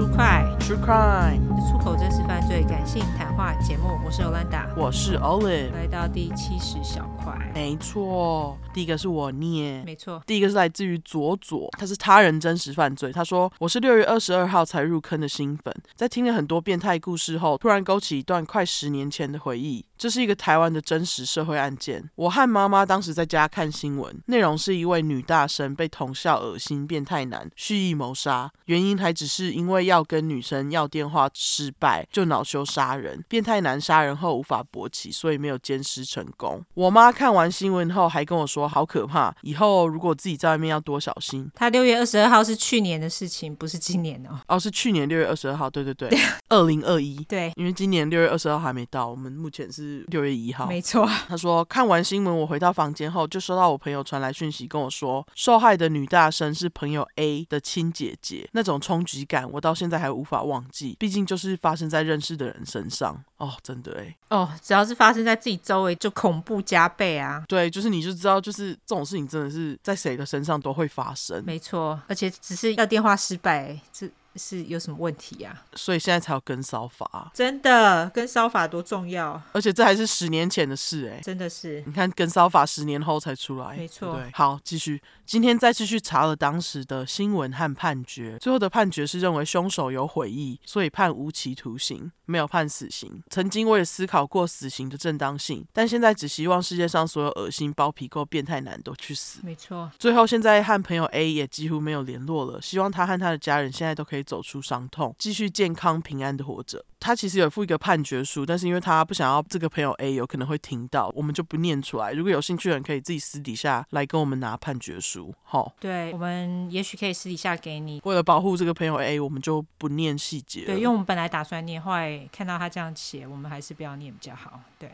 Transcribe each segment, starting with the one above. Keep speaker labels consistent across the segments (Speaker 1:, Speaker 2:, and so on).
Speaker 1: True Crime.
Speaker 2: True Crime，
Speaker 1: 出口真实犯罪感性谈话节目。我是 Olanda，
Speaker 2: 我是 Olive，
Speaker 1: 来到第七十小块。
Speaker 2: 没错，第一个是我念，
Speaker 1: 没错，
Speaker 2: 第一个是来自于左左，他是他人真实犯罪。他说：“我是六月二十二号才入坑的新粉，在听了很多变态故事后，突然勾起一段快十年前的回忆。这是一个台湾的真实社会案件。我和妈妈当时在家看新闻，内容是一位女大生被同校恶心变态男蓄意谋杀，原因还只是因为要跟女生要电话失败，就恼羞杀人。变态男杀人后无法勃起，所以没有奸尸成功。我妈看完新闻后还跟我说：好可怕，以后如果自己在外面要多小心。
Speaker 1: 他六月二十二号是去年的事情，不是今年哦。
Speaker 2: 哦，是去年六月二十二号，对对对，二零二一。
Speaker 1: 对，
Speaker 2: 因为今年六月二十二号还没到，我们目前是。六月一号，
Speaker 1: 没错。
Speaker 2: 他说看完新闻，我回到房间后就收到我朋友传来讯息，跟我说受害的女大生是朋友 A 的亲姐姐，那种冲击感我到现在还无法忘记，毕竟就是发生在认识的人身上。哦，真的哎，
Speaker 1: 哦，只要是发生在自己周围，就恐怖加倍啊。
Speaker 2: 对，就是你就知道，就是这种事情真的是在谁的身上都会发生。
Speaker 1: 没错，而且只是要电话失败，这。是有什么问题呀、啊？
Speaker 2: 所以现在才有跟骚法，
Speaker 1: 真的跟骚法多重要，
Speaker 2: 而且这还是十年前的事哎，
Speaker 1: 真的是。
Speaker 2: 你看跟骚法十年后才出来，
Speaker 1: 没错。
Speaker 2: 对，好，继续。今天再次去查了当时的新闻和判决，最后的判决是认为凶手有悔意，所以判无期徒刑，没有判死刑。曾经我也思考过死刑的正当性，但现在只希望世界上所有恶心、包皮垢、变态男都去死。
Speaker 1: 没错。最
Speaker 2: 后现在和朋友 A 也几乎没有联络了，希望他和他的家人现在都可以。走出伤痛，继续健康平安的活着。他其实有附一个判决书，但是因为他不想要这个朋友 A 有可能会听到，我们就不念出来。如果有兴趣的人，可以自己私底下来跟我们拿判决书。好，
Speaker 1: 对，我们也许可以私底下给你。
Speaker 2: 为了保护这个朋友 A，我们就不念细节。
Speaker 1: 对，因为我们本来打算念，后来看到他这样写，我们还是不要念比较好。对。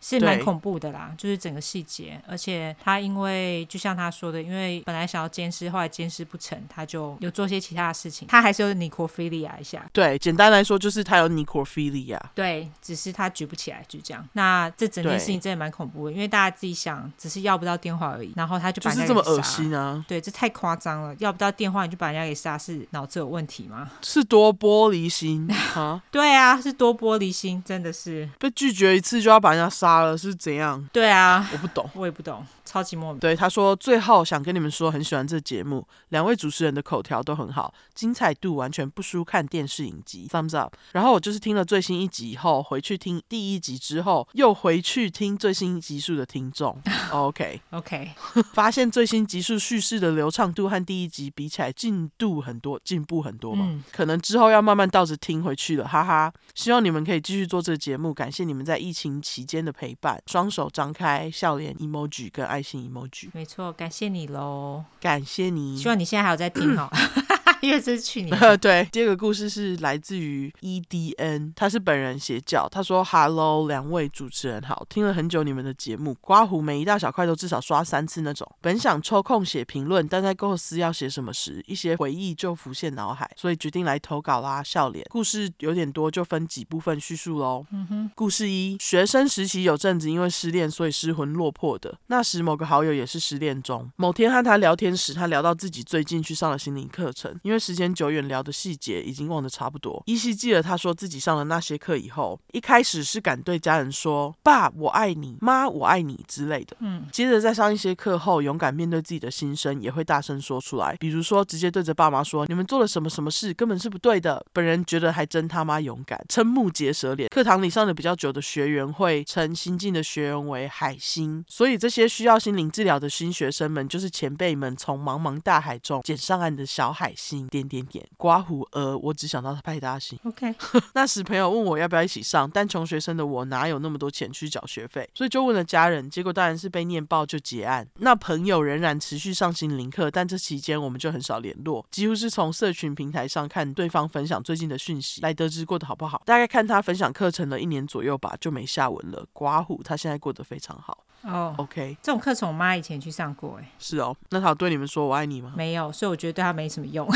Speaker 1: 是蛮恐怖的啦，就是整个细节，而且他因为就像他说的，因为本来想要监视，后来监视不成，他就有做些其他的事情，他还是有 necrophilia 一下。
Speaker 2: 对，简单来说就是他有 necrophilia。
Speaker 1: 对，只是他举不起来，就这样。那这整件事情真的蛮恐怖的，因为大家自己想，只是要不到电话而已，然后他就把人家
Speaker 2: 这么恶心啊！
Speaker 1: 对，这太夸张了，要不到电话你就把人家给杀，是脑子有问题吗？
Speaker 2: 是多玻璃心啊？
Speaker 1: 对啊，是多玻璃心，真的是
Speaker 2: 被拒绝一次就要把人家杀。杀了是怎样？
Speaker 1: 对啊，
Speaker 2: 我不懂，
Speaker 1: 我也不懂，超级莫名。
Speaker 2: 对，他说最后想跟你们说，很喜欢这节目，两位主持人的口条都很好，精彩度完全不输看电视影集，thumbs up。然后我就是听了最新一集以后，回去听第一集之后，又回去听最新集数的听众。OK
Speaker 1: OK，
Speaker 2: 发现最新集数叙事的流畅度和第一集比起来进度很多，进步很多嘛。嗯、可能之后要慢慢倒着听回去了，哈哈。希望你们可以继续做这个节目，感谢你们在疫情期间的陪伴，双手张开，笑脸 emoji 跟爱心 emoji。
Speaker 1: 没错，感谢你喽，
Speaker 2: 感谢你。
Speaker 1: 希望你现在还有在听哦。因为这是去年。
Speaker 2: 对，第二个故事是来自于 EDN，他是本人邪教。他说：“Hello，两位主持人好，听了很久你们的节目，刮胡每一大小块都至少刷三次那种。本想抽空写评论，但在构思要写什么时，一些回忆就浮现脑海，所以决定来投稿啦。笑脸故事有点多，就分几部分叙述喽。嗯哼，故事一：学生时期有阵子因为失恋，所以失魂落魄的。那时某个好友也是失恋中，某天和他聊天时，他聊到自己最近去上了心理课程。”因为时间久远，聊的细节已经忘得差不多。依稀记得他说自己上了那些课以后，一开始是敢对家人说“爸，我爱你”“妈，我爱你”之类的。嗯，接着在上一些课后，勇敢面对自己的心声，也会大声说出来。比如说，直接对着爸妈说：“你们做了什么什么事，根本是不对的。”本人觉得还真他妈勇敢，瞠目结舌脸。课堂里上的比较久的学员会称新进的学员为“海星”，所以这些需要心灵治疗的新学生们，就是前辈们从茫茫大海中捡上岸的小海星。点点点，刮胡呃，我只想到他派大星。
Speaker 1: OK，
Speaker 2: 那时朋友问我要不要一起上，但穷学生的我哪有那么多钱去缴学费，所以就问了家人，结果当然是被念爆就结案。那朋友仍然持续上心灵课，但这期间我们就很少联络，几乎是从社群平台上看对方分享最近的讯息来得知过得好不好。大概看他分享课程了一年左右吧，就没下文了。刮胡他现在过得非常好。
Speaker 1: 哦、
Speaker 2: oh，OK，
Speaker 1: 这种课程我妈以前去上过，哎，
Speaker 2: 是哦，那她有对你们说我爱你吗？
Speaker 1: 没有，所以我觉得对她没什么用。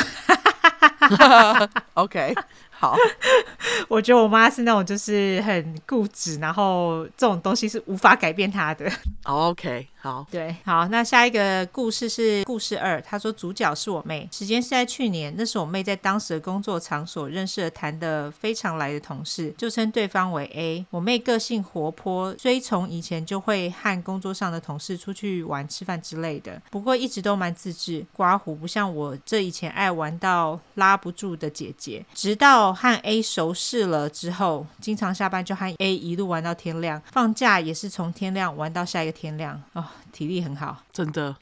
Speaker 2: OK，好，
Speaker 1: 我觉得我妈是那种就是很固执，然后这种东西是无法改变她的。
Speaker 2: OK，好，
Speaker 1: 对，好，那下一个故事是故事二。她说主角是我妹，时间是在去年，那是我妹在当时的工作场所认识了谈得非常来的同事，就称对方为 A。我妹个性活泼，虽从以前就会和工作上的同事出去玩、吃饭之类的，不过一直都蛮自制，刮胡不像我这以前爱玩到拉不住的姐姐。直到和 A 熟识了之后，经常下班就和 A 一路玩到天亮，放假也是从天亮玩到下一个天亮哦，体力很好，
Speaker 2: 真的。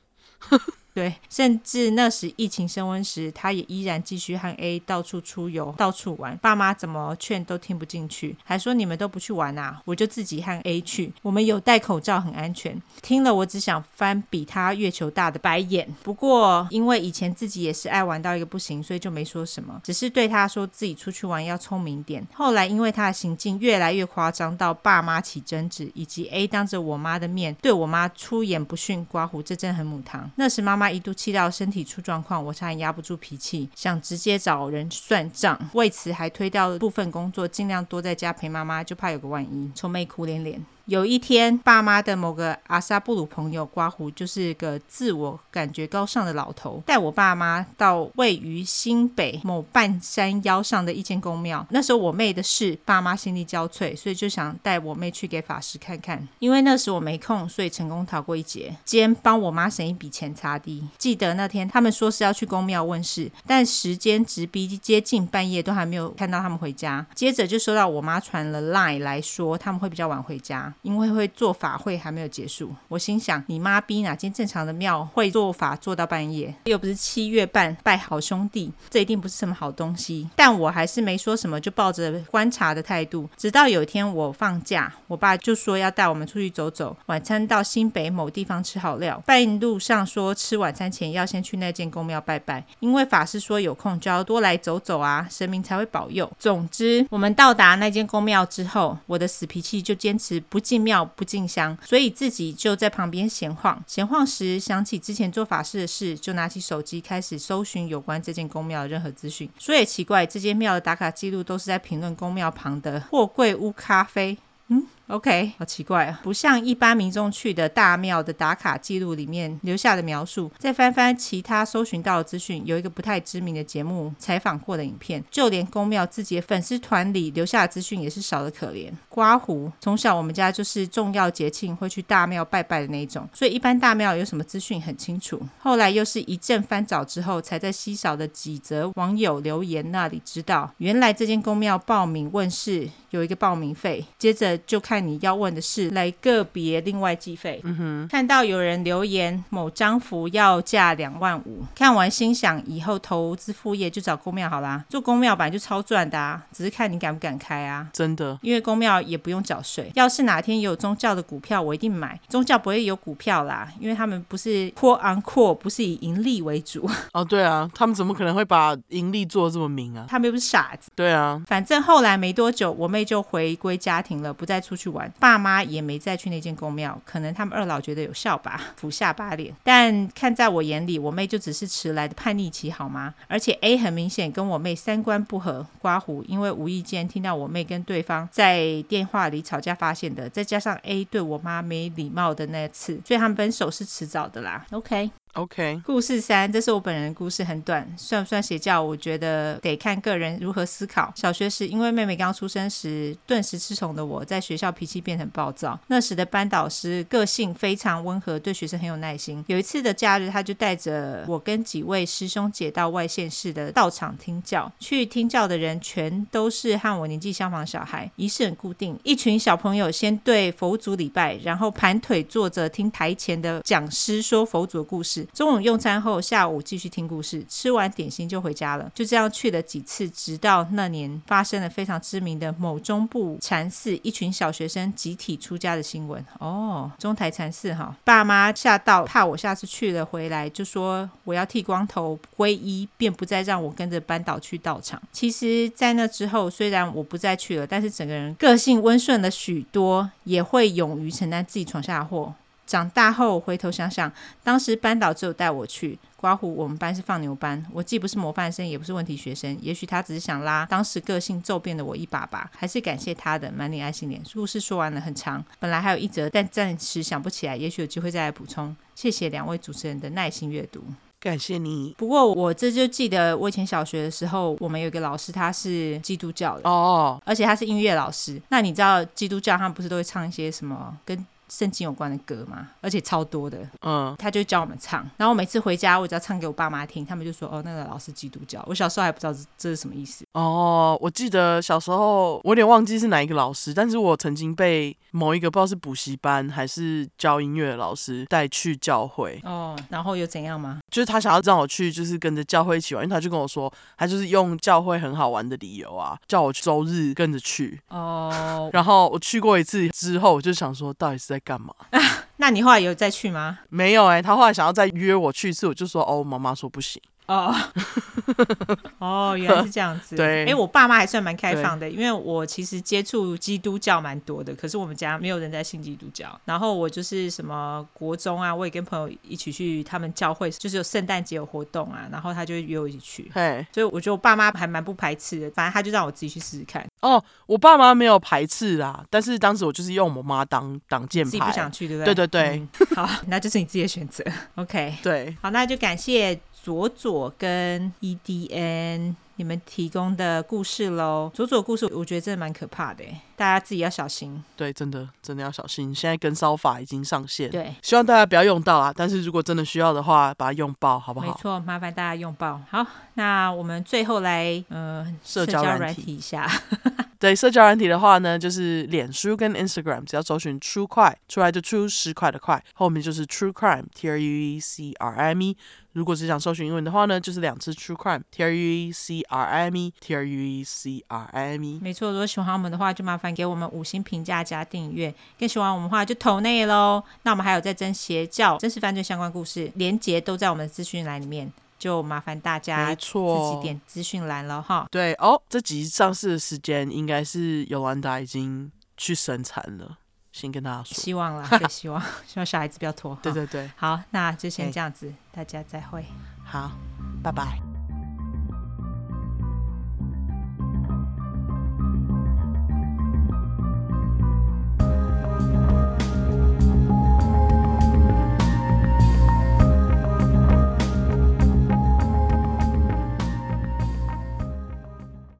Speaker 1: 对，甚至那时疫情升温时，他也依然继续和 A 到处出游、到处玩。爸妈怎么劝都听不进去，还说你们都不去玩啊，我就自己和 A 去。我们有戴口罩，很安全。听了，我只想翻比他月球大的白眼。不过，因为以前自己也是爱玩到一个不行，所以就没说什么，只是对他说自己出去玩要聪明点。后来，因为他的行径越来越夸张，到爸妈起争执，以及 A 当着我妈的面对我妈出言不逊，刮胡，这真很母汤。那时妈妈。妈一度气到身体出状况，我差点压不住脾气，想直接找人算账。为此还推掉部分工作，尽量多在家陪妈妈，就怕有个万一。愁眉苦脸脸。有一天，爸妈的某个阿萨布鲁朋友刮胡，就是个自我感觉高尚的老头，带我爸妈到位于新北某半山腰上的一间宫庙。那时候我妹的事，爸妈心力交瘁，所以就想带我妹去给法师看看。因为那时我没空，所以成功逃过一劫，兼帮我妈省一笔钱擦地。记得那天他们说是要去宫庙问事，但时间直逼接近半夜，都还没有看到他们回家。接着就收到我妈传了 line 来说他们会比较晚回家。因为会做法会还没有结束，我心想你妈逼哪间正常的庙会做法做到半夜？又不是七月半拜好兄弟，这一定不是什么好东西。但我还是没说什么，就抱着观察的态度。直到有一天我放假，我爸就说要带我们出去走走，晚餐到新北某地方吃好料。半路上说吃晚餐前要先去那间宫庙拜拜，因为法师说有空就要多来走走啊，神明才会保佑。总之，我们到达那间宫庙之后，我的死脾气就坚持不。进庙不进香，所以自己就在旁边闲晃。闲晃时想起之前做法事的事，就拿起手机开始搜寻有关这间宫庙的任何资讯。说也奇怪，这间庙的打卡记录都是在评论宫庙旁的货柜屋咖啡。嗯。OK，好奇怪啊，不像一般民众去的大庙的打卡记录里面留下的描述。再翻翻其他搜寻到的资讯，有一个不太知名的节目采访过的影片，就连宫庙自己的粉丝团里留下的资讯也是少得可怜。刮胡，从小我们家就是重要节庆会去大庙拜拜的那一种，所以一般大庙有什么资讯很清楚。后来又是一阵翻找之后，才在稀少的几则网友留言那里知道，原来这间宫庙报名问世有一个报名费，接着就看。你要问的事，来个别另外计费。嗯哼，看到有人留言某张符要价两万五，看完心想以后投资副业就找公庙好啦。做公庙本来就超赚的啊，只是看你敢不敢开啊。
Speaker 2: 真的，
Speaker 1: 因为公庙也不用缴税。要是哪天有宗教的股票，我一定买。宗教不会有股票啦，因为他们不是 quote unquote，不是以盈利为主。
Speaker 2: 哦，对啊，他们怎么可能会把盈利做这么明啊？
Speaker 1: 他们又不是傻子。
Speaker 2: 对啊，
Speaker 1: 反正后来没多久，我妹就回归家庭了，不再出去玩，爸妈也没再去那间公庙，可能他们二老觉得有效吧，俯下巴脸。但看在我眼里，我妹就只是迟来的叛逆期，好吗？而且 A 很明显跟我妹三观不合，刮胡，因为无意间听到我妹跟对方在电话里吵架发现的，再加上 A 对我妈没礼貌的那次，所以他们分手是迟早的啦。OK。
Speaker 2: OK，
Speaker 1: 故事三，这是我本人的故事，很短，算不算邪教？我觉得得看个人如何思考。小学时，因为妹妹刚出生时，顿时吃宠的我，在学校脾气变得很暴躁。那时的班导师个性非常温和，对学生很有耐心。有一次的假日，他就带着我跟几位师兄姐到外县市的道场听教。去听教的人全都是和我年纪相仿的小孩，仪式很固定，一群小朋友先对佛祖礼拜，然后盘腿坐着听台前的讲师说佛祖的故事。中午用餐后，下午继续听故事，吃完点心就回家了。就这样去了几次，直到那年发生了非常知名的某中部禅寺一群小学生集体出家的新闻。哦，中台禅寺哈，爸妈吓到，怕我下次去了回来就说我要剃光头皈依，便不再让我跟着班导去道场。其实，在那之后，虽然我不再去了，但是整个人个性温顺了许多，也会勇于承担自己闯下的祸。长大后回头想想，当时班导只有带我去。刮胡，我们班是放牛班，我既不是模范生，也不是问题学生。也许他只是想拉当时个性骤变的我一把吧。还是感谢他的满脸爱心脸。故事说完了，很长，本来还有一则，但暂时想不起来，也许有机会再来补充。谢谢两位主持人的耐心阅读。
Speaker 2: 感谢你。
Speaker 1: 不过我这就记得，我以前小学的时候，我们有一个老师，他是基督教的
Speaker 2: 哦，
Speaker 1: 而且他是音乐老师。那你知道基督教他们不是都会唱一些什么跟圣经有关的歌嘛，而且超多的，
Speaker 2: 嗯，
Speaker 1: 他就教我们唱，然后我每次回家，我只要唱给我爸妈听，他们就说：“哦，那个老师基督教。”我小时候还不知道这这是什么意思。
Speaker 2: 哦，我记得小时候，我有点忘记是哪一个老师，但是我曾经被某一个不知道是补习班还是教音乐的老师带去教会。
Speaker 1: 哦，然后又怎样吗？
Speaker 2: 就是他想要让我去，就是跟着教会一起玩，因为他就跟我说，他就是用教会很好玩的理由啊，叫我周日跟着去。
Speaker 1: 哦，
Speaker 2: 然后我去过一次之后，我就想说，到底是在干嘛？
Speaker 1: 那你后来有再去吗？
Speaker 2: 没有哎、欸，他后来想要再约我去一次，我就说哦，妈妈说不行。
Speaker 1: 哦，哦，原来是这样子。
Speaker 2: 对，
Speaker 1: 哎、欸，我爸妈还算蛮开放的，因为我其实接触基督教蛮多的，可是我们家没有人在信基督教。然后我就是什么国中啊，我也跟朋友一起去他们教会，就是有圣诞节有活动啊，然后他就约我一起去。
Speaker 2: 嘿，
Speaker 1: 所以我觉得我爸妈还蛮不排斥的，反正他就让我自己去试试看。
Speaker 2: 哦，我爸妈没有排斥啦，但是当时我就是用我妈当挡箭牌，
Speaker 1: 自己不想去，对不对？
Speaker 2: 对对对，
Speaker 1: 嗯、好，那就是你自己的选择。OK，
Speaker 2: 对，
Speaker 1: 好，那就感谢。佐佐跟 EDN 你们提供的故事喽，佐佐故事我觉得真的蛮可怕的，大家自己要小心。
Speaker 2: 对，真的真的要小心。现在跟骚法已经上线，
Speaker 1: 对，
Speaker 2: 希望大家不要用到啊。但是如果真的需要的话，把它用爆，好不好？
Speaker 1: 没错，麻烦大家用爆。好，那我们最后来呃
Speaker 2: 社交软
Speaker 1: 体一下。
Speaker 2: 对，社交软体的话呢，就是脸书跟 Instagram，只要搜寻 True 块出来就出十块的块，后面就是 True Crime T R U E C R I M E。如果只想搜寻英文的话呢，就是两次 True Crime T R U E C R I M E T R U E C R I M E。
Speaker 1: 没错，如果喜欢我们的话，就麻烦给我们五星评价加订阅。更喜欢我们的话，就投内喽。那我们还有在征邪教、真实犯罪相关故事，连结都在我们的资讯栏里面。就麻烦大家没错，自己点资讯栏了哈。
Speaker 2: 对哦，这集上市的时间应该是尤兰达已经去生产了，先跟大家说。
Speaker 1: 希望啦，对，希望 希望小孩子不要拖。
Speaker 2: 对对对，
Speaker 1: 好，那就先这样子，大家再会。
Speaker 2: 好，拜拜。